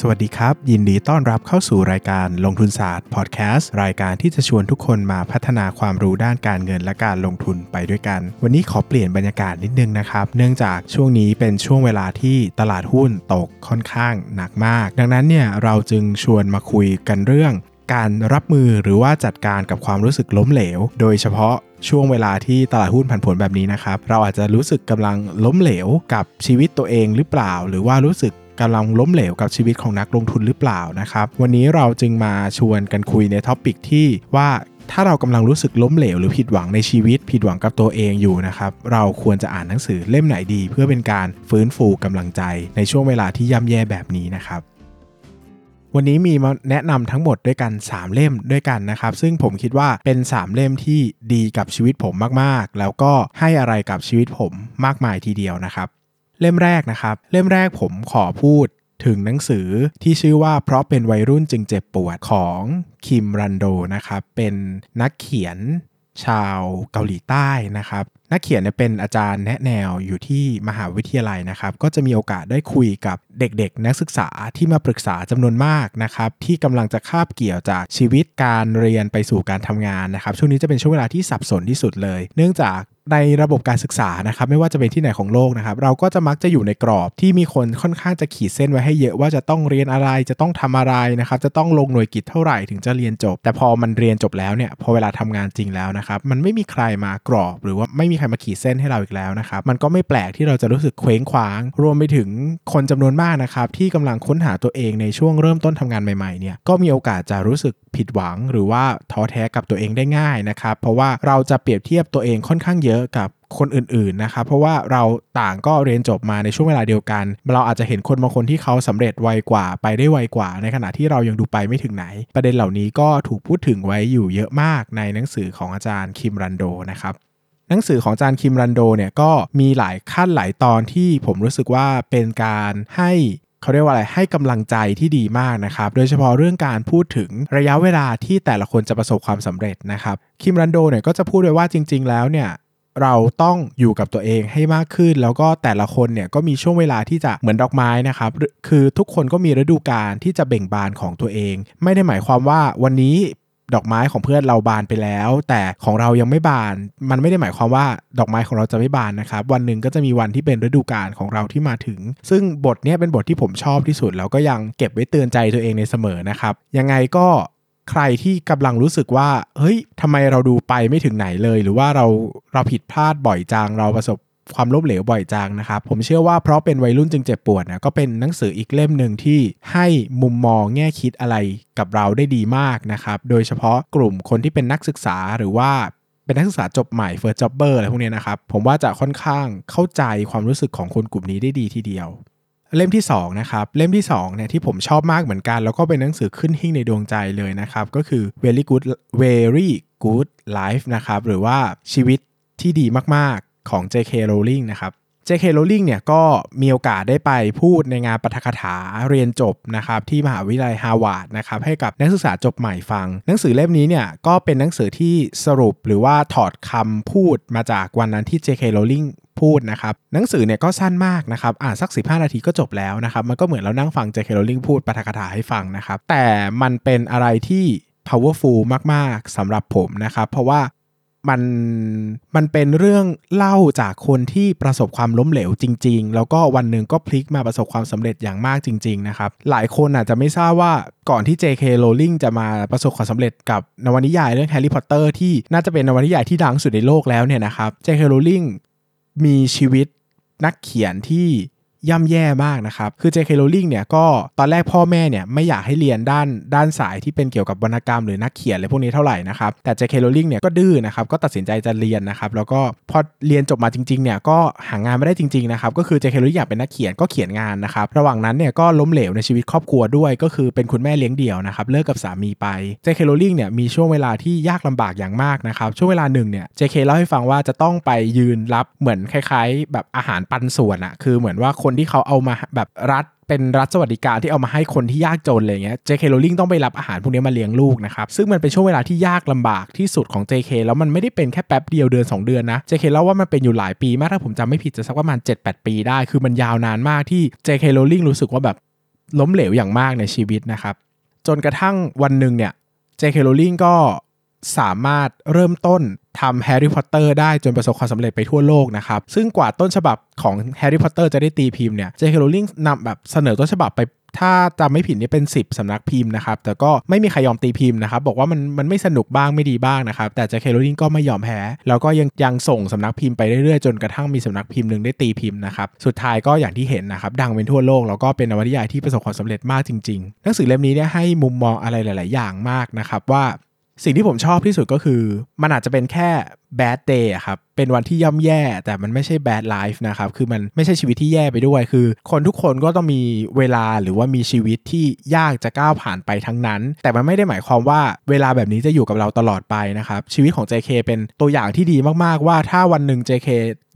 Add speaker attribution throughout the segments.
Speaker 1: สวัสดีครับ ยินดีต้อนรับเข้าสู่รายการลงทุนศาสตร์พอดแคสต์รายการที่จะชวนทุกคนมาพัฒนาความรู้ด้านการเงินและการลงทุนไปด้วยกัน วันนี้ขอเปลี่ยนบรรยากาศนิดนึงนะครับ เนื่องจากช่วงนี้เป็นช่วงเวลาที่ตลาดหุ้นตกค่อนข้างหนักมาก ดังนั้นเนี่ยเราจึงชวนมาคุยกันเรื่อง การรับมือหรือว่าจัดการกับความรู้สึกล้มเหลว โดยเฉพาะช่วงเวลาที่ตลาดหุ้นผันผวนแบบนี้นะครับ เราอาจจะรู้สึกกำลังล้มเหลวกับชีวิตตัวเองหรือเปล่า หรือว่ารู้สึก กำลังล้มเหลวกับชีวิตของนักลงทุนหรือเปล่านะครับ วันนี้เราจึงมาชวนกันคุยในท็อปิกที่ว่าถ้าเรากำลังรู้สึกล้มเหลวหรือผิดหวังในชีวิต ผิดหวังกับตัวเองอยู่นะครับ เราควรจะอ่านหนังสือเล่มไหนดี เพื่อเป็นการฟื้นฟูกำลังใจในช่วงเวลาที่ย่ำแย่แบบนี้นะครับ วันนี้มีมาแนะนำทั้งหมดด้วยกัน 3 เล่มด้วยกันนะครับ ซึ่งผมคิดว่าเป็น 3 เล่มที่ดีกับชีวิตผมมากๆ แล้วก็ให้อะไรกับชีวิตผมมากมายทีเดียวนะครับ เล่มแรกนะครับ เล่มแรกผมขอพูดถึงหนังสือที่ชื่อว่าเพราะเป็นวัยรุ่นจึงเจ็บปวดของคิมรันโดนะครับ เป็นนักเขียนชาวเกาหลีใต้นะครับ นักเขียนเป็นอาจารย์แนะแนวอยู่ที่มหาวิทยาลัยนะครับ ก็จะมีโอกาสได้คุยกับเด็กๆ นักศึกษาที่มาปรึกษาจำนวนมากนะครับ ที่กำลังจะคาบเกี่ยวจากชีวิตการเรียนไปสู่การทำงานนะครับ ช่วงนี้จะเป็นช่วงเวลาที่สับสนที่สุดเลย เนื่องจาก ในระบบการศึกษานะครับไม่ว่าจะเป็นที่ไหนของโลกนะครับเราก็จะมักจะอยู่ในกรอบที่มีคนค่อนข้างจะขีดเส้นไว้ให้เยอะว่าจะต้องเรียนอะไรจะต้องทำอะไรนะครับจะต้องลงหน่วยกิจเท่าไหร่ถึงจะเรียนจบ แต่พอมันเรียนจบแล้วเนี่ยพอเวลาทำงานจริงแล้วนะครับมันไม่มีใครมากรอบ หรือว่าไม่มีใครมาขีดเส้นให้เราอีกแล้วนะครับมันก็ไม่แปลกที่เราจะรู้สึกเคว้งคว้าง รวมไปถึงคนจำนวนมากนะครับที่กำลังค้นหาตัวเองในช่วงเริ่มต้นทำงานใหม่ๆเนี่ยก็มีโอกาสจะรู้สึกผิดหวัง หรือว่าท้อแท้กับตัวเองได้ง่ายนะครับเพราะว่าเราจะเปรียบเทียบตัวเองค่อนข้างเยอะกับคนอื่นๆนะครับเพราะว่าเราต่างก็เรียนจบมาในช่วงเวลาเดียวกัน เราอาจจะเห็นคนบางคนที่เขาสำเร็จไวกว่าไปได้ไวกว่า ในขณะที่เรายังดูไปไม่ถึงไหน ประเด็นเหล่านี้ก็ถูกพูดถึงไว้อยู่เยอะมากในหนังสือของอาจารย์คิมรันโดนะครับหนังสือของอาจารย์คิมรันโดเนี่ยก็มีหลายขั้นหลายตอนที่ผมรู้สึกว่าเป็นการให้เขาเรียกว่าอะไรให้กำลังใจที่ดีมากนะครับ โดยเฉพาะเรื่องการพูดถึงระยะเวลาที่แต่ละคนจะประสบความสำเร็จนะครับ คิมรันโดเนี่ยก็จะพูดไว้ว่าจริง ๆ แล้วเนี่ย เราต้องอยู่กับตัวเองให้มากขึ้น แล้วก็แต่ละคนเนี่ยก็มีช่วงเวลาที่จะเหมือนดอกไม้นะครับคือทุกคนก็มีฤดูกาลที่จะเบ่งบานของตัวเอง ไม่ได้หมายความว่าวันนี้ดอกไม้ของเพื่อนเราบานไปแล้ว แต่ของเรายังไม่บาน มันไม่ได้หมายความว่าดอกไม้ของเราจะไม่บานนะครับ วันหนึ่งก็จะมีวันที่เป็นฤดูกาลของเราที่มาถึง ซึ่งบทนี้เป็นบทที่ผมชอบที่สุด แล้วก็ยังเก็บไว้เตือนใจตัวเองในเสมอนะครับ ยังไงก็ ใครที่กำลังรู้สึกว่า เฮ้ยทำไมเราดูไปไม่ถึงไหนเลย หรือว่าเราเราผิดพลาดบ่อยจังเราประสบความล้มเหลวบ่อยจังนะครับ ผมเชื่อว่าเพราะเป็นวัยรุ่นจึงเจ็บปวดนะก็เป็นหนังสืออีกเล่มหนึ่งที่ให้มุมมองแง่คิดอะไรกับเราได้ดีมากนะครับ โดยเฉพาะกลุ่มคนที่เป็นนักศึกษาหรือว่าเป็นนักศึกษาจบใหม่ first jobber อะไรพวกนี้นะครับ ผมว่าจะค่อนข้างเข้าใจความรู้สึกของคนกลุ่มนี้ได้ดีทีเดียว เล่มที่2นะครับเล่มที่2เนี่ยที่ผมชอบมากเหมือนกัน แล้วก็เป็นหนังสือขึ้นหิ่งในดวงใจเลยนะครับ ก็คือ very good very good life นะครับ หรือว่าชีวิตที่ดีมากๆของ J.K. Rowling นะครับ J.K. Rowling เนี่ยก็มีโอกาสได้ไปพูดในงานปฐกถาเรียนจบนะครับที่มหาวิทยาลัยฮาวาดนะครับให้กับนักศึกษาจบใหม่ฟัง หนังสือเล่มนี้เนี่ยก็เป็นหนังสือที่สรุปหรือว่าถอดคำพูดมาจากวันนั้นที่ J.K. Rowling พูดนะครับหนังสือเนี่ยก็สั้นมากนะครับอ่านสัก 15 นาทีก็จบแล้วนะครับมันก็เหมือนเรานั่งฟังเจคโรลิงพูดปาฐกถาให้ฟังนะครับแต่มันเป็นอะไรที่ powerful มากๆสำหรับผมนะครับเพราะว่ามันมันเป็นเรื่องเล่าจากคนที่ประสบความล้มเหลวจริง ๆ แล้วก็วันหนึ่งก็พลิกมาประสบความสำเร็จอย่างมากจริง ๆ นะครับ หลายคนอาจจะไม่ทราบว่าก่อนที่ J.K. Rowling จะมาประสบความสำเร็จกับนวนิยายเรื่องแฮร์รี่พอตเตอร์ที่น่าจะเป็นนวนิยายที่ดังสุดในโลกแล้วเนี่ยนะครับ J.K. Rowling มีชีวิตนักเขียนที่ ย่ำแย่มากนะครับ คือ J.K. Rowling เนี่ยก็ตอนแรกพ่อแม่เนี่ยไม่อยากให้เรียนด้านด้านสายที่เป็นเกี่ยวกับวรรณกรรมหรือนักเขียนอะไรพวกนี้เท่าไหร่นะครับ แต่ J.K. Rowling เนี่ยก็ดื้อนะครับ ก็ตัดสินใจจะเรียนนะครับ แล้วก็พอเรียนจบมาจริงๆเนี่ยก็หางานไม่ได้จริงๆนะครับ ก็คือ J.K. Rowling อยากเป็นนักเขียนก็เขียนงานนะครับ ระหว่างนั้นเนี่ยก็ล้มเหลวในชีวิตครอบครัวด้วย ก็คือเป็นคุณแม่เลี้ยงเดี่ยวนะครับ เลิกกับสามีไป J.K. Rowling เนี่ยมีช่วงเวลาที่ยากลำบากอย่างมากนะครับ ช่วงเวลาหนึ่งเนี่ย J.K. เล่าให้ฟังว่าจะต้องไปยืนรับเหมือนคล้าย ๆ แบบอาหารปันส่วนอะคือเหมือนว่าคนที่เขาเอามาแบบรัฐเป็นรัฐสวัสดิการที่เอามาให้คนที่ยากจนอะไรเงี้ย JK Rowling ต้องไปรับอาหารพวกนี้มาเลี้ยงลูกนะครับ ซึ่งมันเป็นช่วงเวลาที่ยากลำบากที่สุดของ JK แล้วมันไม่ได้เป็นแค่แป๊บเดียวเดือน 2 เดือนนะ JK เล่าว่ามันเป็นอยู่หลายปีมากถ้าผมจำไม่ผิดจะสักประมาณ 7-8 ปีได้ คือมันยาวนานมากที่ JK Rowling รู้สึกว่าแบบล้มเหลวอย่างมากในชีวิตนะครับ จนกระทั่งวันหนึ่งเนี่ย JK Rowling ก็สามารถเริ่มต้น ทำแฮร์รี่พอตเตอร์ได้จนประสบความสำเร็จไปทั่วโลกนะครับ ซึ่งกว่าต้นฉบับของแฮร์รี่พอตเตอร์จะได้ตีพิมพ์เนี่ย J.K. Rowling นำแบบเสนอต้นฉบับไปถ้าจำไม่ผิดนี่เป็น 10 สำนักพิมพ์นะครับ แต่ก็ไม่มีใครยอมตีพิมพ์นะครับ บอกว่ามันมันไม่สนุกบ้างไม่ดีบ้างนะครับ แต่ J.K. Rowling ก็ไม่ยอมแพ้ แล้วก็ยังยังส่งสำนักพิมพ์ไปเรื่อยๆ จนกระทั่งมีสำนักพิมพ์หนึ่งได้ตีพิมพ์นะครับ สุดท้ายก็อย่างที่เห็นนะครับ ดังเป็นทั่วโลก แล้วก็เป็นนวนิยายที่ประสบความสำเร็จมากจริงๆ หนังสือเล่มนี้เนี่ยให้มุมมองอะไรหลาย ๆ อย่างมากนะครับว่า สิ่งที่ผมชอบที่สุดก็คือ มันอาจจะเป็นแค่ bad day ครับ เป็นวันที่ย่ำแย่แต่มันไม่ใช่ bad life นะครับ คือมันไม่ใช่ชีวิตที่แย่ไปด้วย คือ คนทุกคนก็ต้องมีเวลาหรือว่ามีชีวิตที่ยากจะก้าวผ่านไปทั้งนั้น แต่มันไม่ได้หมายความว่าเวลาแบบนี้จะอยู่กับเราตลอดไปนะครับ ชีวิตของ JK เป็นตัวอย่างที่ดีมากๆ ว่าถ้าวันหนึ่ง JK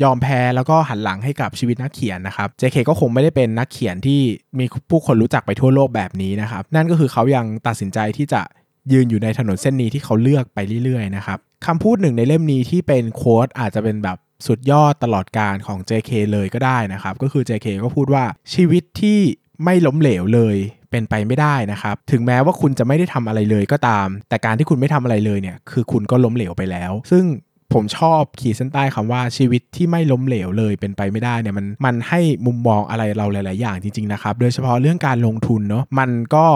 Speaker 1: ยอมแพ้แล้วก็หันหลังให้กับชีวิตนักเขียนนะครับ JK ก็คงไม่ได้เป็นนักเขียนที่มีผู้คนรู้จักไปทั่วโลกแบบนี้นะครับ นั่นก็คือเขายังตัดสินใจที่จะ ยืนอยู่ในถนนเส้นนี้ที่เขาเลือกไปเรื่อยๆนะครับคำพูดหนึ่งในเล่มนี้ที่เป็นโค้ดอาจจะเป็นแบบสุดยอดตลอดการของ JK เลยก็ได้นะครับ ก็คือ JK ก็พูดว่าชีวิตที่ไม่ล้มเหลวเลยเป็นไปไม่ได้นะครับ ถึงแม้ว่าคุณจะไม่ได้ทำอะไรเลยก็ตาม แต่การที่คุณไม่ทำอะไรเลยเนี่ย คือคุณก็ล้มเหลวไปแล้ว ซึ่ง ผมชอบขีดเส้นใต้คำว่าชีวิตที่ไม่ล้มเหลวเลยเป็นไปไม่ได้เนี่ยมันมันให้มุมมองอะไรเราหลาย ๆ อย่างจริง ๆ นะครับ โดยเฉพาะเรื่องการลงทุนเนาะมันก็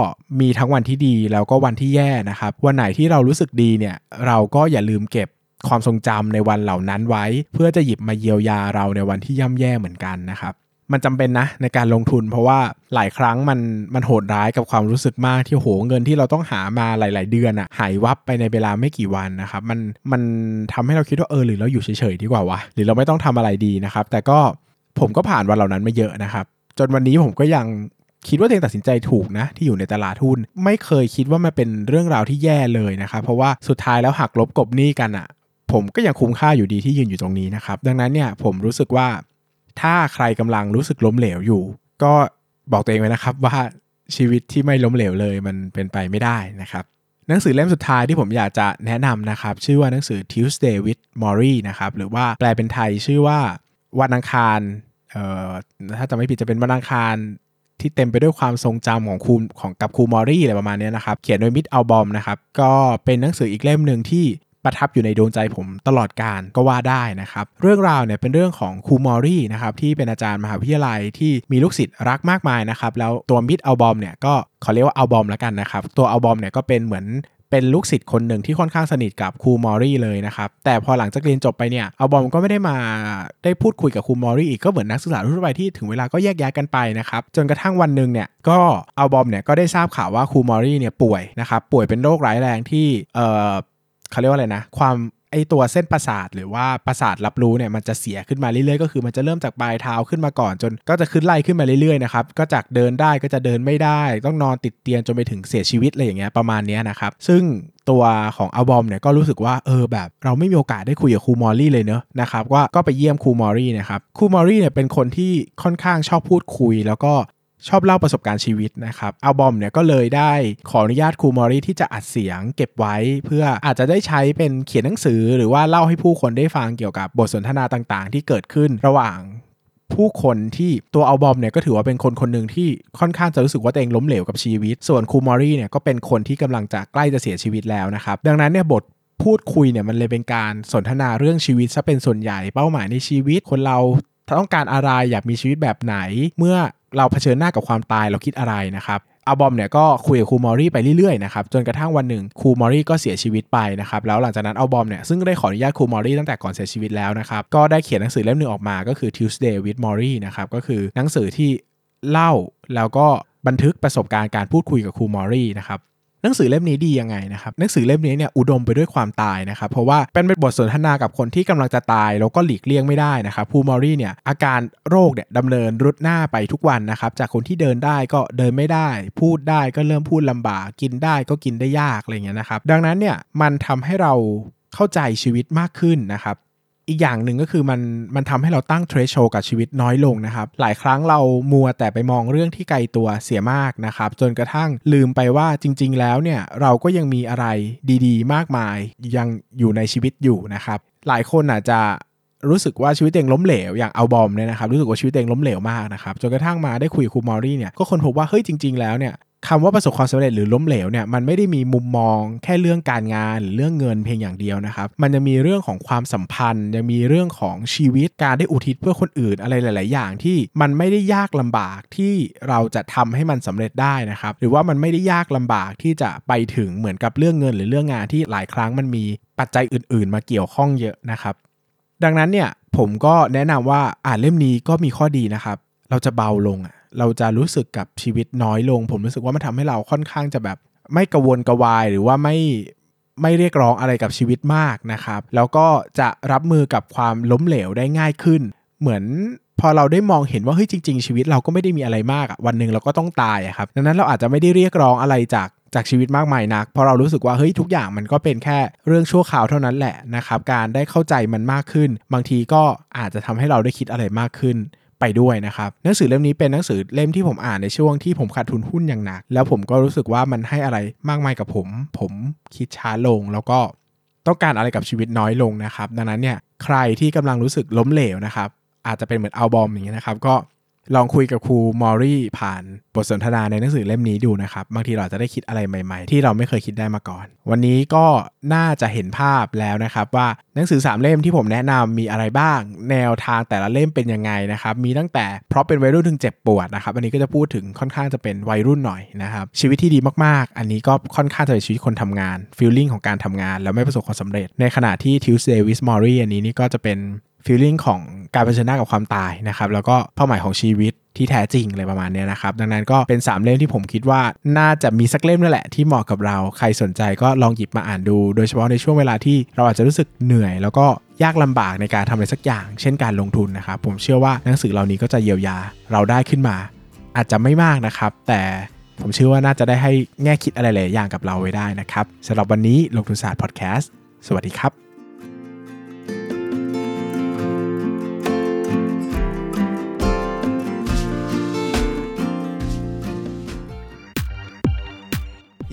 Speaker 1: มีทั้งวันที่ดีแล้วก็วันที่แย่นะครับ วันไหนที่เรารู้สึกดีเนี่ยเราก็อย่าลืมเก็บความทรงจำในวันเหล่านั้นไว้ เพื่อจะหยิบมาเยียวยาเราในวันที่ย่ำแย่เหมือนกันนะครับ มันจำเป็นนะในการลงทุน เพราะว่าหลายครั้งมันมันโหดร้ายกับความรู้สึกมากที่โหเงินที่เราต้องหามาหลาย ๆ เดือนอะหายวับไปในเวลาไม่กี่วันนะครับมันมันทำให้เราคิดว่าเออหรือเราอยู่เฉย ๆ ดีกว่าวะหรือเราไม่ต้องทำอะไรดีนะครับ แต่ก็ผมก็ผ่านวันเหล่านั้นมาเยอะนะครับ จนวันนี้ผมก็ยังคิดว่าตัวเองตัดสินใจถูกนะที่อยู่ในตลาดหุ้นไม่เคยคิดว่ามันเป็นเรื่องราวที่แย่เลยนะครับเพราะว่าสุดท้ายแล้วหักลบกบหนี้กันอะผมก็ยังคุ้มค่าอยู่ดีที่ยืนอยู่ตรงนี้นะครับดังนั้นเนี่ยผมรู้สึกว่า ถ้าใครกำลังรู้สึกล้มเหลวอยู่ ก็บอกตัวเองไว้นะครับว่าชีวิตที่ไม่ล้มเหลวเลยมันเป็นไปไม่ได้นะครับหนังสือเล่มสุดท้ายที่ผมอยากจะแนะนำนะครับ ชื่อว่าหนังสือ Tuesday with Maury นะครับหรือว่าแปลเป็นไทยชื่อว่าวันอังคารเอ่อถ้าจะไม่ผิดจะเป็นวันอังคารที่เต็มไปด้วยความทรงจำของครูของกับครูมอรี่อะไรประมาณนี้นะครับ เขียนโดยมิดอัลบอมนะครับ ก็เป็นหนังสืออีกเล่มหนึ่งที่ ประทับอยู่ในดวงใจผมตลอดการก็ว่าได้นะครับเรื่องราวเนี่ยเป็นเรื่องของครูมอรี่นะครับที่เป็นอาจารย์มหาวิทยาลัยที่มีลูกศิษย์รักมากมายนะครับแล้วตัวมิดอัลบอมเนี่ยก็ขอเรียกว่าอัลบอมแล้วกันนะครับตัวอัลบอมเนี่ยก็เป็นเหมือนเป็นลูกศิษย์คนหนึ่งที่ค่อนข้างสนิทกับครูมอรี่เลยนะครับ แต่พอหลังจากเรียนจบไปเนี่ยอัลบอมก็ไม่ได้มาได้พูดคุยกับครูมอรี่อีกก็เหมือนนักศึกษาทั่วไปที่ถึงเวลาก็แยกย้ายกันไปนะครับ จนกระทั่งวันหนึ่งเนี่ยก็อัลบอมเนี่ยก็ได้ทราบข่าวว่าครูมอรี่เนี่ยป่วยนะครับป่วยเป็นโรคร้ายแรงที่เอ่อ เขาเรียกว่าอะไรนะ ความไอตัวเส้นประสาทหรือว่าประสาทรับรู้เนี่ยมันจะเสียขึ้นมาเรื่อยๆก็คือมันจะเริ่มจากปลายเท้าขึ้นมาก่อนจน ก็จะขึ้นไล่ขึ้นมาเรื่อยๆนะครับก็จากเดินได้ก็จะเดินไม่ได้ ต้องนอนติดเตียงจนไปถึงเสียชีวิตอะไรอย่างเงี้ยประมาณนี้นะครับซึ่งตัวของอัลบอมเนี่ยก็รู้สึกว่าเออแบบเราไม่มีโอกาสได้คุยกับครูมอรี่เลยเนอะนะครับว่าก็ไปเยี่ยมครูมอรี่นะครับครูมอรี่เนี่ยเป็นคนที่ค่อนข้างชอบพูดคุย แล้วก็ ชอบเล่าประสบการณ์ชีวิตนะครับอัลบอมเนี่ยก็เลยได้ขออนุญาตครูมอรี่ที่จะอัดเสียงเก็บไว้ เพื่ออาจจะได้ใช้เป็นเขียนหนังสือ หรือว่าเล่าให้ผู้คนได้ฟังเกี่ยวกับบทสนทนาต่างๆ ที่เกิดขึ้นระหว่างผู้คนที่ตัวอัลบอมเนี่ยก็ถือว่าเป็นคนคนหนึ่งที่ค่อนข้างจะรู้สึกว่าตัวเองล้มเหลวกับชีวิต ส่วนครูมอรี่เนี่ยก็เป็นคนที่กำลังจะใกล้จะเสียชีวิตแล้วนะครับ ดังนั้นเนี่ยบทพูดคุยเนี่ยมันเลยเป็นการสนทนาเรื่องชีวิตซะเป็นส่วนใหญ่เป้าหมายในชีวิต คนเราต้องการอะไรอยากมีชีวิตแบบไหน เมื่อ เราเผชิญหน้ากับความตายเราคิดอะไรนะครับอาบอมเนี่ยก็คุยกับครูมอรี่ไปเรื่อยๆนะครับจนกระทั่งวันหนึ่งครูมอรี่ก็เสียชีวิตไปนะครับแล้วหลังจากนั้นอาบอมเนี่ยซึ่งได้ขออนุญาตครูมอรี่ตั้งแต่ก่อนเสียชีวิตแล้วนะครับก็ได้เขียนหนังสือเล่มหนึ่งออกมาก็คือ Tuesday with Mori นะครับก็คือหนังสือที่เล่าแล้วก็บันทึกประสบการณ์การพูดคุยกับครูมอรี่นะครับ หนังสือเล่มนี้ดียังไงนะครับหนังสือเล่มนี้เนี่ยอุดมไปด้วยความตายนะครับเพราะว่าเป็นบทสนทนากับคนที่กำลังจะตายแล้วก็หลีกเลี่ยงไม่ได้นะครับครูมอรี่เนี่ยอาการโรคเนี่ยดำเนินรุดหน้าไปทุกวันนะครับจากคนที่เดินได้ก็เดินไม่ได้ พูดได้ก็เริ่มพูดลำบากกินได้ก็กินได้ยากอะไรเงี้ยนะครับดังนั้นเนี่ยมันทำให้เราเข้าใจชีวิตมากขึ้นนะครับ อีกอย่างหนึ่งก็คือมันมันทำให้เราตั้งเทรชโชกับชีวิตน้อยลงนะครับ หลายครั้งเรามัวแต่ไปมองเรื่องที่ไกลตัวเสียมากนะครับ จนกระทั่งลืมไปว่าจริง ๆ แล้วเนี่ยเราก็ยังมีอะไรดีๆ มากมายยังอยู่ในชีวิตอยู่นะครับ หลายคนอาจจะรู้สึกว่าชีวิตเองล้มเหลวอย่างเอาบอมเนี่ยนะครับรู้สึกว่าชีวิตเองล้มเหลวมากนะครับจนกระทั่งมาได้คุยกับครูมอรี่เนี่ยก็คนพบว่าเฮ้ยจริง ๆ แล้วเนี่ย คำว่าประสบความสำเร็จหรือล้มเหลวเนี่ยมันไม่ได้มีมุมมองแค่เรื่องการงานหรือเรื่องเงินเพียงอย่างเดียวนะครับ มันจะมีเรื่องของความสัมพันธ์ ยังมีเรื่องของชีวิตการได้อุทิศเพื่อคนอื่นอะไรหลาย ๆ อย่างที่มันไม่ได้ยากลำบากที่เราจะทำให้มันสำเร็จได้นะครับ หรือว่ามันไม่ได้ยากลำบากที่จะไปถึงเหมือนกับเรื่องเงิน หรือเรื่องงานที่หลายครั้งมันมีปัจจัยอื่น ๆ มาเกี่ยวข้องเยอะนะครับ ดังนั้นเนี่ยผมก็แนะนำว่าอ่านเล่มนี้ก็มีข้อดีนะครับ เราจะเบาลงอะ เราจะรู้สึกกับชีวิตน้อยลง ผมรู้สึกว่ามันทำให้เราค่อนข้างจะแบบไม่กระวนกวายหรือว่าไม่ไม่เรียกร้องอะไรกับชีวิตมากนะครับ แล้วก็จะรับมือกับความล้มเหลวได้ง่ายขึ้น เหมือนพอเราได้มองเห็นว่าเฮ้ยจริง ๆ ชีวิตเราก็ไม่ได้มีอะไรมากวันหนึ่งเราก็ต้องตายครับดังนั้นเราอาจจะไม่ได้เรียกร้องอะไรจากจากชีวิตมากมายนักเพราะเรารู้สึกว่าเฮ้ยทุกอย่างมันก็เป็นแค่เรื่องชั่วคราวเท่านั้นแหละนะครับ การได้เข้าใจมันมากขึ้น บางทีก็อาจจะทำให้เราได้คิดอะไรมากขึ้น ไปด้วยนะครับหนังสือเล่มนี้เป็นหนังสือเล่มที่ผมอ่านในช่วงที่ผมขาดทุนหุ้นอย่างหนัก แล้วผมก็รู้สึกว่ามันให้อะไรมากมายกับผม ผมคิดช้าลงแล้วก็ต้องการอะไรกับชีวิตน้อยลงนะครับ ดังนั้นเนี่ยใครที่กำลังรู้สึกล้มเหลวนะครับอาจจะเป็นเหมือนอัลบอมอย่างเงี้ยนะครับก็ ลองคุยกับครูมอรี่ผ่านบทสนทนาในหนังสือเล่มนี้ดูนะครับ บางทีเราจะได้คิดอะไรใหม่ๆ ที่เราไม่เคยคิดได้มาก่อน วันนี้ก็น่าจะเห็นภาพแล้วนะครับว่าหนังสือ 3 เล่มที่ผมแนะนำมีอะไรบ้าง แนวทางแต่ละเล่มเป็นยังไงนะครับ มีตั้งแต่เพราะเป็นวัยรุ่นถึงเจ็บปวดนะครับ อันนี้ก็จะพูดถึงค่อนข้างจะเป็นวัยรุ่นหน่อยนะครับชีวิตที่ดีมากๆ อันนี้ก็ค่อนข้างจะเป็นชีวิตคนทำงานฟีลลิ่งของการทำงาน แล้วไม่ประสบความสำเร็จ ในขณะที่ Tuesday with Mori อันนี้นี่ก็จะเป็น ฟีลลิ่งของการเผชิญหน้ากับความตายนะครับแล้วก็เป้าหมายของชีวิตที่แท้จริงอะไรประมาณนี้นะครับดังนั้นก็เป็น 3 เล่มที่ผมคิดว่าน่าจะมีสักเล่มนั่นแหละที่เหมาะกับเราใครสนใจก็ลองหยิบมาอ่านดู โดยเฉพาะในช่วงเวลาที่เราอาจจะรู้สึกเหนื่อย แล้วก็ยากลำบากในการทำอะไรสักอย่าง เช่นการลงทุนนะครับผมเชื่อว่าหนังสือเหล่านี้ก็จะเยียวยาเราได้ขึ้นมา อาจจะไม่มากนะครับ แต่ผมเชื่อว่าน่าจะได้ให้แง่คิดอะไรหลายอย่างกับเราไว้ได้นะครับสำหรับวันนี้ลงทุนศาสตร์พอดแคสต์สวัสดีครับ